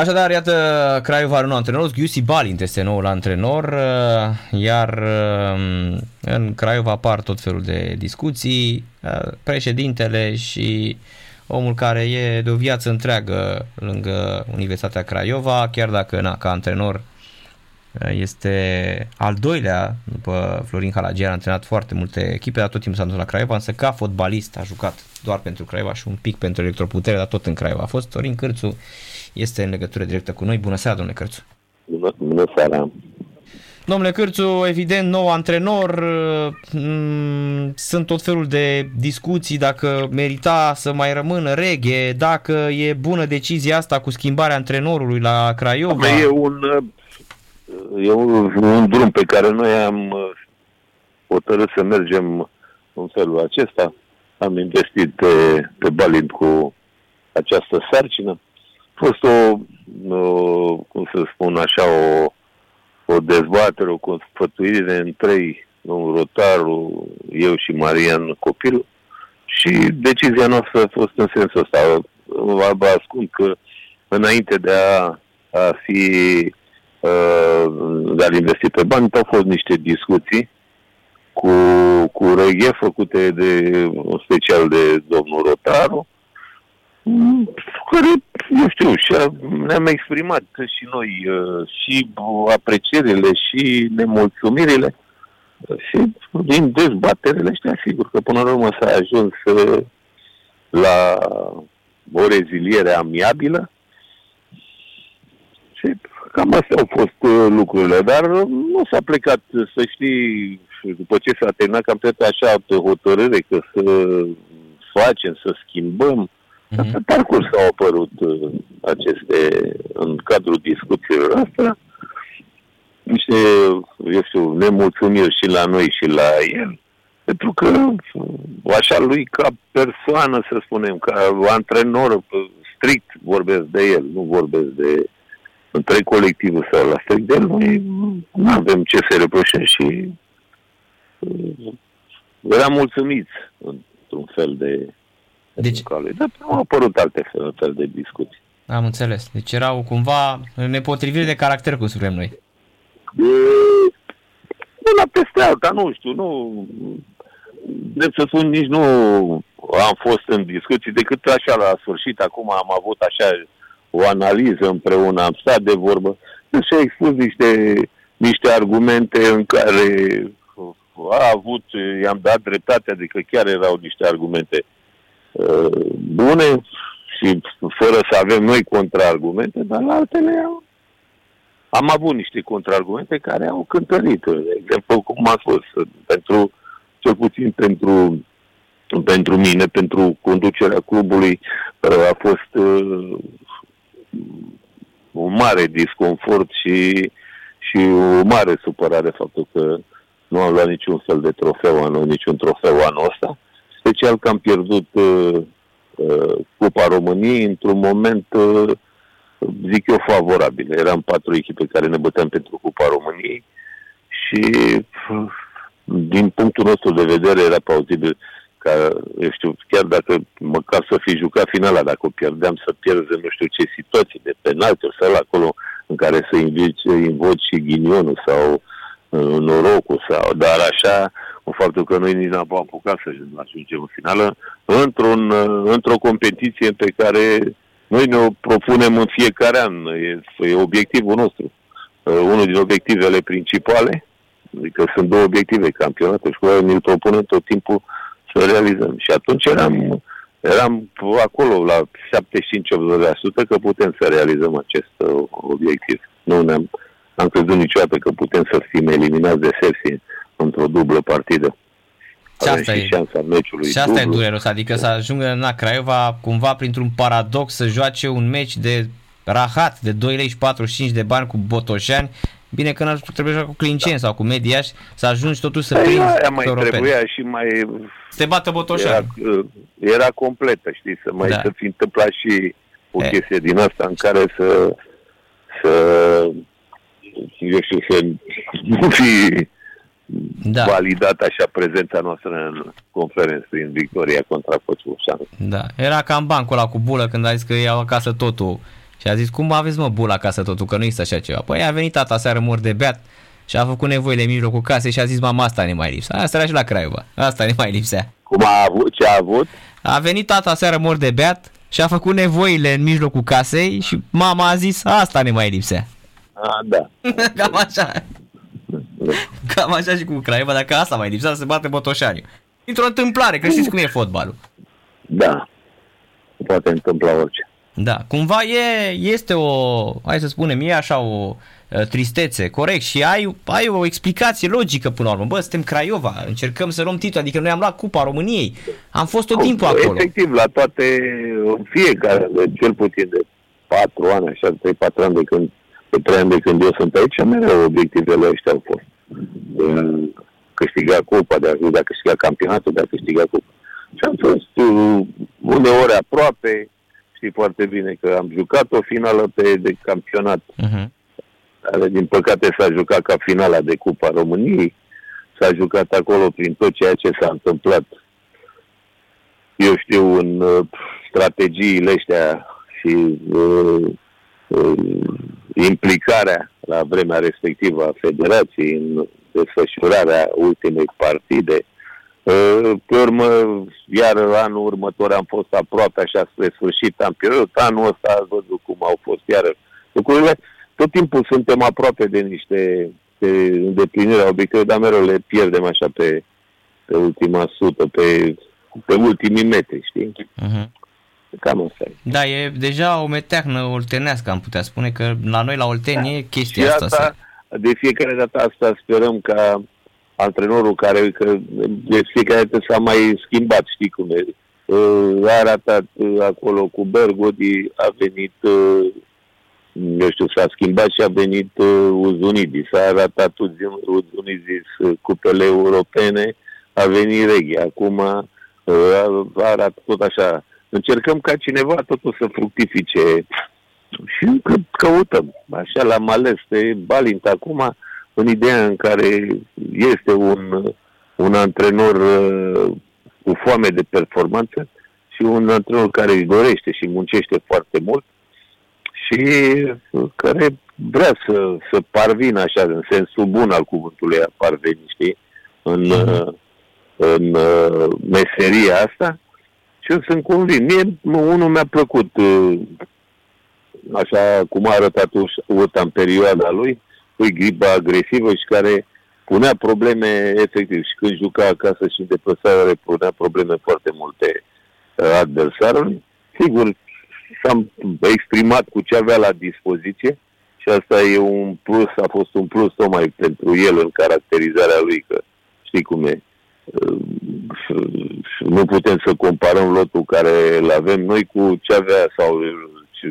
Așadar, iată, Craiova are un antrenor, Giusi Balint este noul antrenor, uh, iar uh, în Craiova apar tot felul de discuții, uh, președintele și omul care e de o viață întreagă lângă Universitatea Craiova, chiar dacă na, ca antrenor este al doilea după Florin Halagian, a antrenat foarte multe echipe, dar tot timpul s-a dus la Craiova, însă ca fotbalist a jucat doar pentru Craiova și un pic pentru electroputere, dar tot în Craiova a fost. Torin Cârțu este în legătură directă cu noi. Bună seara, domnule Cârțu! Bună, bună seara! Domnule Cârțu, evident, nou antrenor, mm, sunt tot felul de discuții dacă merita să mai rămână reghe, dacă e bună decizia asta cu schimbarea antrenorului la Craiova. E un, e un, un drum pe care noi am hotărât să mergem în felul acesta. Am investit pe, pe Balint cu această sarcină fost o, o cum să spun așa, o, o dezbatere, o consfătuire în trei, domnul Rotaru, eu și Marian Copil, și decizia noastră a fost în sensul ăsta. Vă ascund că înainte de a, a fi de a investi pe bani, au fost niște discuții cu, cu reghe făcute de, în special de domnul Rotaru, care, eu știu, și ne-am exprimat și noi uh, și aprecierile și nemulțumirile. Și din dezbaterele ăștia, sigur că până la urmă s-a ajuns uh, la o reziliere amiabilă. Și cam astea au fost uh, lucrurile, dar nu s-a plecat, să știi, după ce s-a terminat cam așa hotărâre că să facem, să schimbăm, Mm-hmm. Pe parcurs au apărut uh, aceste, în cadrul discuțiilor astea, niște, eu știu, nemulțumiri și la noi și la el, pentru că așa lui ca persoană, să spunem, ca antrenor, strict vorbesc de el, nu vorbesc de întreg colectivul sau la strict de el, noi nu avem ce să reproșăm și uh, eram mulțumiți într-un fel de deci... lui. Dar au apărut alte fel, fel de discuții. Am înțeles. Deci erau cumva nepotriviri de caracter, cum spunem noi. Una peste alta, nu știu, nu... Drept să spun, nici nu am fost în discuții decât așa la sfârșit. Acum am avut așa o analiză împreună, am stat de vorbă și a expus niște, niște argumente în care a avut, i-am dat dreptate, adică chiar erau niște argumente bune și fără să avem noi contraargumente, dar la altele am, am avut niște contraargumente care au cântărit. De exemplu, cum a fost, pentru, cel puțin pentru, pentru mine, pentru conducerea clubului, a fost uh, un mare disconfort și, și o mare supărare faptul că nu am luat niciun fel de trofeu anul, niciun trofeu anul ăsta special că am pierdut uh, uh, Cupa României într-un moment, uh, zic eu, favorabil. Eram patru echipe care ne băteam pentru Cupa României și uh, din punctul nostru de vedere era plauzibil ca, eu știu, chiar dacă măcar să fi jucat finala, dacă o pierdeam, să pierzi nu știu ce situații de penalti sau acolo în care să invoci, invoci și ghinionul sau uh, norocul sau, dar așa cu faptul că noi nici n-am apucat să ajungem în finală, într-un, într-o competiție pe care noi ne o propunem în fiecare an. E, e obiectivul nostru. Uh, unul din obiectivele principale, adică sunt două obiective, campionatul și cu ne îl propunem tot timpul să realizăm. Și atunci eram, eram acolo la 75-80% că putem să realizăm acest uh, obiectiv. Nu ne-am am crezut niciodată că putem să fim eliminați de sesie într-o dublă partidă. Și asta, și, e, șansa meciului și asta dublu. e dureros, adică să ajungă la Craiova cumva printr-un paradox să joace un meci de rahat de 2 lei și 45 de bani cu Botoșani Bine că n trebuie să cu Clinceni da. sau cu Mediaș să ajungi totuși să păi, prinzi Aia mai europene. trebuia și mai... Să te bată Botoșani. Era, era completă, știi, să mai da. să fi întâmplat și o e. chestie din asta în care să, să eu știu, să nu fi da. validat așa prezența noastră în conferență prin victoria contra Fățușanu. Da, era cam bancul ăla cu bulă când a zis că iau acasă totul Și a zis, cum aveți mă bula acasă totul, că nu există așa ceva. Păi a venit tata seară mor de beat și a făcut nevoile în mijlocul casei și a zis, mama, asta ne mai lipsea. Asta era și la Craiova, asta ne mai lipsea. Cum a avut, ce a avut? A venit tata seară mor de beat și a făcut nevoile în mijlocul casei și mama a zis, asta ne mai lipsea. A, da. Cam așa. Cam așa și cu Craiova, dacă asta mai lipsea, se bate Botoșaniu. Dintr-o întâmplare, că știți cum e fotbalul. Da. Poate întâmpla orice. Da, cumva e, este o, hai să spunem, e așa o uh, tristețe, corect, și ai, ai o explicație logică până la urmă. Bă, suntem Craiova, încercăm să luăm titlul, adică noi am luat Cupa României, am fost tot timpul acolo. Efectiv, la toate, în fiecare, de cel puțin de 4 ani, așa, 3-4 ani de când, de 3 ani de când eu sunt aici, mereu obiectivele ăștia au fost. De a câștiga Cupa, de a, de a câștiga campionatul, de a câștiga Cupa. Și am fost uh, uneori aproape, știi foarte bine că am jucat o finală pe de campionat. Uh-huh. Dar, din păcate s-a jucat ca finala de Cupa României. S-a jucat acolo prin tot ceea ce s-a întâmplat. Eu știu, în uh, strategiile astea și uh, uh, implicarea la vremea respectivă a Federației în desfășurarea ultimei partide. Uh, pe urmă, iar anul următor am fost aproape așa spre sfârșit, am pierdut. Anul ăsta ați văzut cum au fost iar lucrurile. Tot timpul suntem aproape de niște de îndeplinirea obiectivelor, dar mereu le pierdem așa pe, pe ultima sută, pe, pe ultimii metri, știi? Uh-huh. Cam asta e. Da, e deja o meteahnă oltenească, am putea spune că la noi la Olteni Da. e chestia Și asta. asta, de fiecare dată asta sperăm ca antrenorul care că de fiecare dată s-a mai schimbat, știi cum e. Uh, A arătat uh, acolo cu Bergodi, a venit, uh, eu știu, s-a schimbat și a venit uh, Uzunidis, a arătat Uzun- Uzunidis uh, cupele europene, a venit Reghi, acum uh, arată tot așa. Încercăm ca cineva totul să fructifice și încă căutăm. Așa l-am ales pe Balint acum în ideea în care este un, un antrenor uh, cu foame de performanță și un antrenor care își dorește și muncește foarte mult și uh, care vrea să, să parvină așa, în sensul bun al cuvântului a parveni, știi, în, Mhm. uh, în uh, meseria asta și eu sunt convins. Mie unul mi-a plăcut uh, așa cum a arătat Uta în perioada lui, cu gripa agresivă și care punea probleme efectiv și când juca acasă și în deplasare punea probleme foarte multe uh, adversarului. Sigur, s-am exprimat cu ce avea la dispoziție și asta e un plus, a fost un plus tocmai pentru el în caracterizarea lui, că știi cum e. Uh, Nu putem să comparăm lotul care îl avem noi cu ce avea sau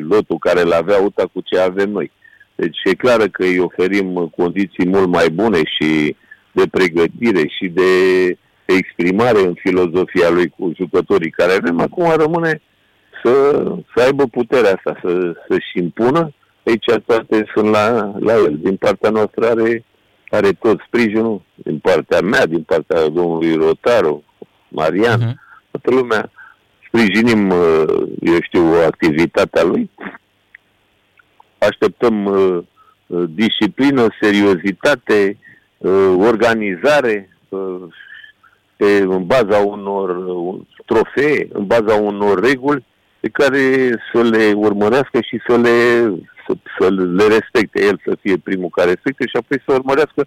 lotul care îl avea UTA cu ce avem noi. Deci e clar că îi oferim condiții mult mai bune și de pregătire și de exprimare în filozofia lui cu jucătorii care avem. Acum rămâne să, să aibă puterea asta, să, să-și impună. Aici toate sunt la, la el. Din partea noastră are, are tot sprijinul, din partea mea, din partea domnului Rotaru, Marian, Mhm. toată lumea sprijinim, uh, eu știu, activitatea lui. Așteptăm uh, uh, disciplină, seriozitate, uh, organizare, uh, pe, în baza unor uh, trofee, în baza unor reguli pe care să le urmărească și să le, să, să le respecte. El să fie primul care respecte și apoi să urmărească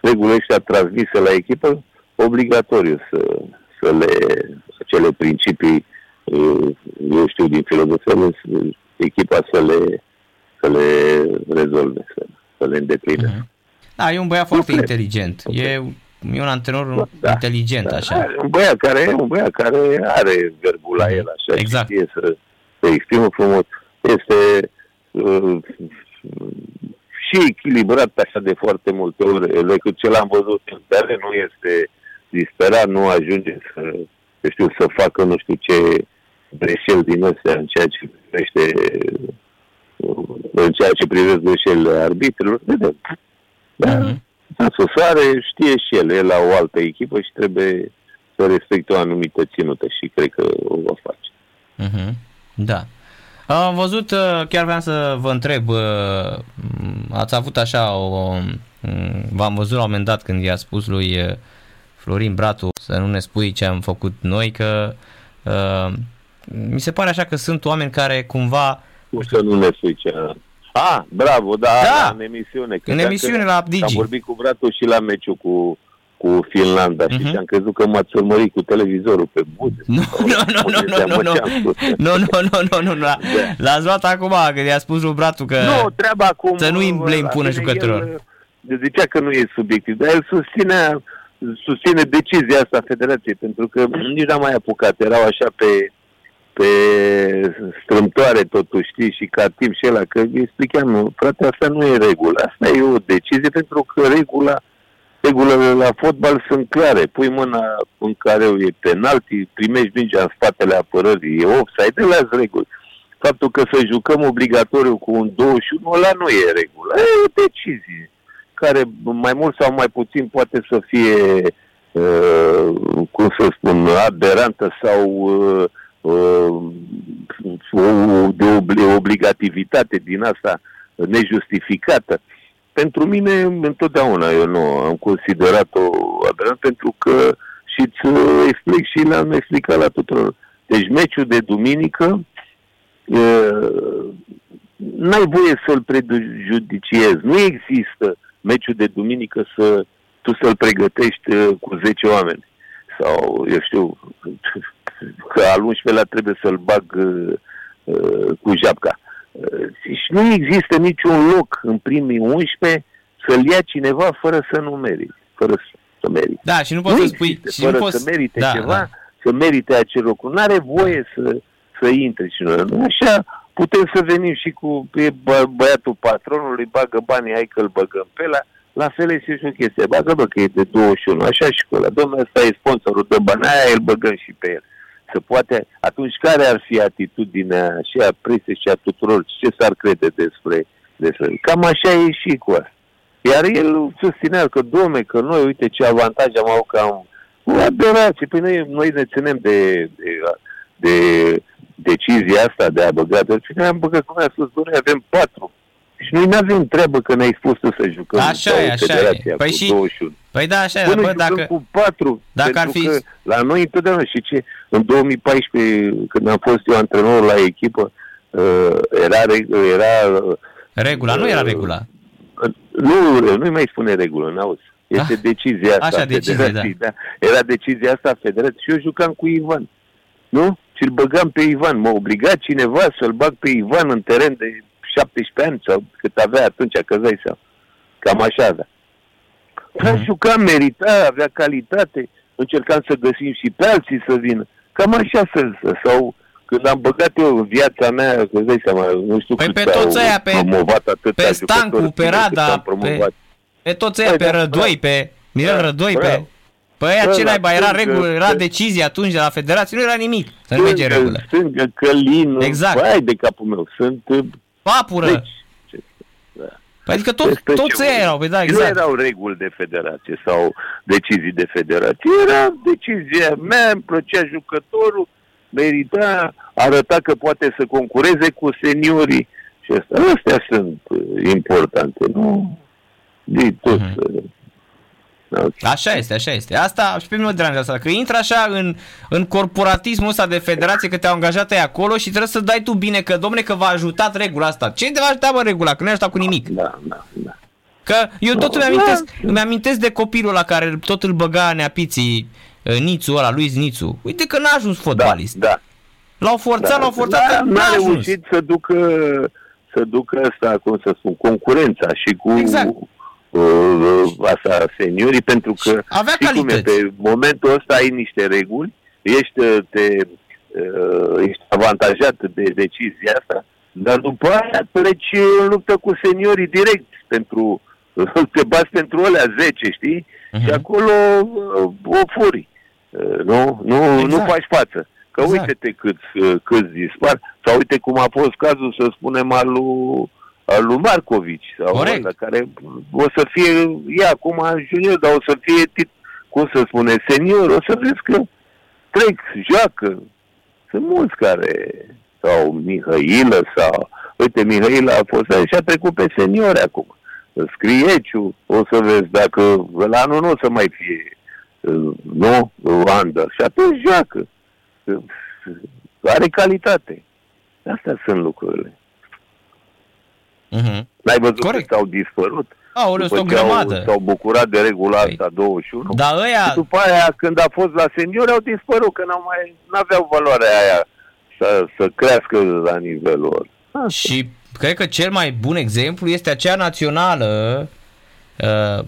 regulile ăștia transmise la echipă, obligatoriu să, să le, acele principii, uh, eu știu, din filozofie, echipa să le, să le rezolve, să, să le îndepline. Mhm. Da, e un băiat foarte cred. inteligent. E, e un antrenor Da, inteligent, Da, așa. are Un băiat care, un băiat care are verbul la el, așa, Exact. și știe să se exprimă frumos. Este uh, și echilibrat așa de foarte multe ori, decât ce l-am văzut în teren, nu este disperat, nu ajunge să, eu știu, să facă nu știu ce greșeli din astea în ceea ce privește în ceea ce privește greșelile arbitrilor. Vedem. Da, Mhm. în susare știe și el, e la o altă echipă și trebuie să respecte o anumită ținută și cred că o va face. Mhm. Da. Am văzut, chiar vreau să vă întreb, ați avut așa o... V-am văzut la un moment dat când i-a spus lui Florin Bratu să nu ne spui ce am făcut noi, că mi se pare așa că sunt oameni care cumva... Cum să nu ne spui ce... Ah, bravo, da, da. în emisiune. Că în emisiune la Digi. Am vorbit cu Bratu și la meciul cu cu Finlanda uh-huh. și am crezut că m-ați urmărit cu televizorul pe buze. Nu, nu, nu, nu, nu, nu, nu, nu, nu, nu, nu, nu, l-ați luat acum, că i-a spus lui Bratu că nu, treaba acum, să nu îi le impună jucătorilor. Zicea că nu e subiectiv, dar el susține, susține decizia asta a Federației, pentru că nici n-am mai apucat, erau așa pe, pe strâmtoare totuși, știi, și ca timp și ăla, că îi expliceam, nu, frate, asta nu e regulă, asta e o decizie pentru că regula regulile la fotbal sunt clare. Pui mâna în care e penalti, primești mingea în spatele apărării, e offside, de la reguli. Faptul că să jucăm obligatoriu cu un 21, ăla nu e regulă. E o decizie care mai mult sau mai puțin poate să fie, uh, cum să spun, aberantă sau uh, uh, de obligativitate din asta nejustificată. Pentru mine, întotdeauna eu nu am considerat-o aberant pentru că și îți explic și le-am explicat la tuturor. Deci meciul de duminică n-ai voie să-l prejudiciezi. Nu există meciul de duminică să tu să-l pregătești cu 10 oameni. Sau, eu știu, că al 11-lea trebuie să-l bag uh, cu japca. Și nu există niciun loc în primii 11 să-l ia cineva fără să nu merite. Fără să merite. Da, și nu poți să spui... Și fără nu poți... să merite da, ceva, da. să merite acel loc. Nu are voie să, să intre și noi. Nu așa putem să venim și cu e bă, băiatul patronului, bagă banii, hai că-l băgăm pe la la fel este și o chestie. Bagă, bă, că e de 21, așa și cu ăla. Domnul ăsta e sponsorul, dă bani, aia îl băgăm și pe el să poate, atunci care ar fi atitudinea și a presei și a tuturor, ce s-ar crede despre, despre Cam așa e și cu asta. Iar el susținea că, domne, că noi, uite ce avantaj am avut că am o aberație. Păi noi, noi ne ținem de, de, de decizia asta de a băga, dar noi am băgat, cum a spus, noi avem patru și noi nu avem treabă că ne-ai spus să jucăm așa e, așa e. Păi și, 21. Păi da, așa e. Păi dacă, cu 4, dacă ar fi... că la noi întotdeauna, și ce, în 2014, când am fost eu antrenor la echipă, uh, era, era uh, Regula, uh, nu era regula. Uh, nu, nu mai spune regulă, n-auzi. Este ah, decizia asta. Așa, decizie, da. da. Era decizia asta a federației și eu jucam cu Ivan. Nu? Și îl băgam pe Ivan. Mă obliga cineva să-l bag pe Ivan în teren de 17 ani sau cât avea atunci, că îți seama. Cam așa avea. Dar mm-hmm. jucam, merita, avea calitate, încercam să găsim și pe alții să vină. Cam așa să, sau când am băgat eu în viața mea, că îți dai seama, nu știu păi cât pe toți aia, pe, promovat atâta pe Stancu, pe Rada, pe, pe toți aia, pe păi, da, Rădoi, pe Mirel da, Rădoi, pe... Păi aia ce naiba, era, regulă, era decizie atunci de la federație, nu era nimic să nu merge regulă. Stângă, Călin, exact. Băi, de capul meu, sunt Papură! Deci, da. Păi adică tot, toți ei erau, păi da, exact. Nu erau reguli de federație sau decizii de federație, era decizia mea, îmi plăcea jucătorul, merita, arăta că poate să concureze cu seniorii și asta. Astea sunt uh, importante, nu? De tot. Uh-huh. Așa este, așa este. Asta și pe mine mă deranjează asta, că intră așa în, în corporatismul ăsta de federație că te-au angajat ai acolo și trebuie să dai tu bine că, domne, că v-a ajutat regula asta. Ce te va ajuta, mă, regula? Că nu ai ajutat cu nimic. Da, da, da. Că eu tot îmi amintesc, îmi amintesc de copilul la care tot îl băga neapiții uh, Nițu ăla, lui Nițu. Uite că n-a ajuns fotbalist. Da, da. L-au forțat, da, l-au forțat, da, n-a, n-a reușit să ducă, să ducă asta, cum să spun, concurența și cu exact uh, asta seniorii, pentru că Avea cum e, pe momentul ăsta ai niște reguli, ești, uh, te, uh, ești avantajat de decizia asta, dar după aia treci în luptă cu seniorii direct pentru te bați pentru alea 10, știi? Uh-huh. Și acolo uh, o furi. Uh, nu, nu, exact. nu faci față. Că exact. uite-te câți, uh, câți dispar. Sau uite cum a fost cazul, să spunem, al lui al lui Marcovici sau ăla, care o să fie, e acum junior, dar o să fie, tit, cum să spune, senior, o să vezi că trec, joacă. Sunt mulți care sau Mihailă sau... Uite, Mihailă a fost și a trecut pe seniori acum. Scrieciu, o să vezi dacă la anul nu o să mai fie, nu, Wanda. Și atunci joacă. Are calitate. Astea sunt lucrurile. Uh-huh. N-ai văzut Corect. că s-au dispărut? Aoleu, o grămadă. Au, s-au bucurat de regula păi. asta 21. Da, ăia... Și după aia, când a fost la seniori, au dispărut, că n-au mai, n-aveau valoarea aia să, să crească la nivelul lor. Asta. Și cred că cel mai bun exemplu este acea națională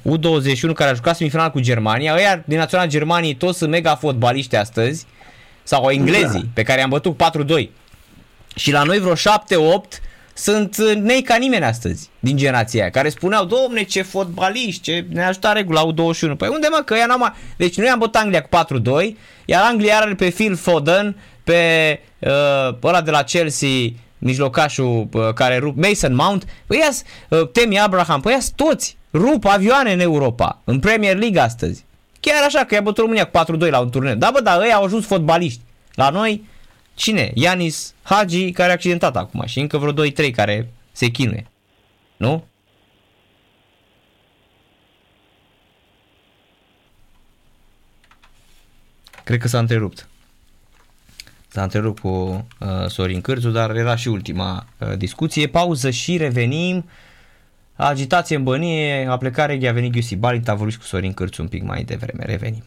uh, U21 care a jucat semifinal cu Germania. Ăia din naționala Germaniei toți sunt mega fotbaliști astăzi sau englezii da. pe care i-am bătut 4-2. Și la noi vreo 7-8 sunt uh, nei ca nimeni astăzi din generația aia, care spuneau, domne, ce fotbaliști, ce ne ajută regula U21. Păi unde mă, că ea n-am mai... Deci noi am bătut Anglia cu 4-2, iar Anglia are pe Phil Foden, pe uh, ăla de la Chelsea, mijlocașul uh, care rup, Mason Mount, păi ia uh, Temi Abraham, păi ia toți, rup avioane în Europa, în Premier League astăzi. Chiar așa că i-a bătut România cu 4-2 la un turneu. Da, bă, dar ei au ajuns fotbaliști. La noi, cine? Ianis Hagi, care a accidentat acum și încă vreo 2-3 care se chinuie. Nu? Cred că s-a întrerupt. S-a întrerupt cu uh, Sorin Cârțu, dar era și ultima uh, discuție. Pauză și revenim. Agitație în bănie, a plecat regia, a venit Ghiusi Balint, a vorbit cu Sorin Cârțu un pic mai devreme. Revenim.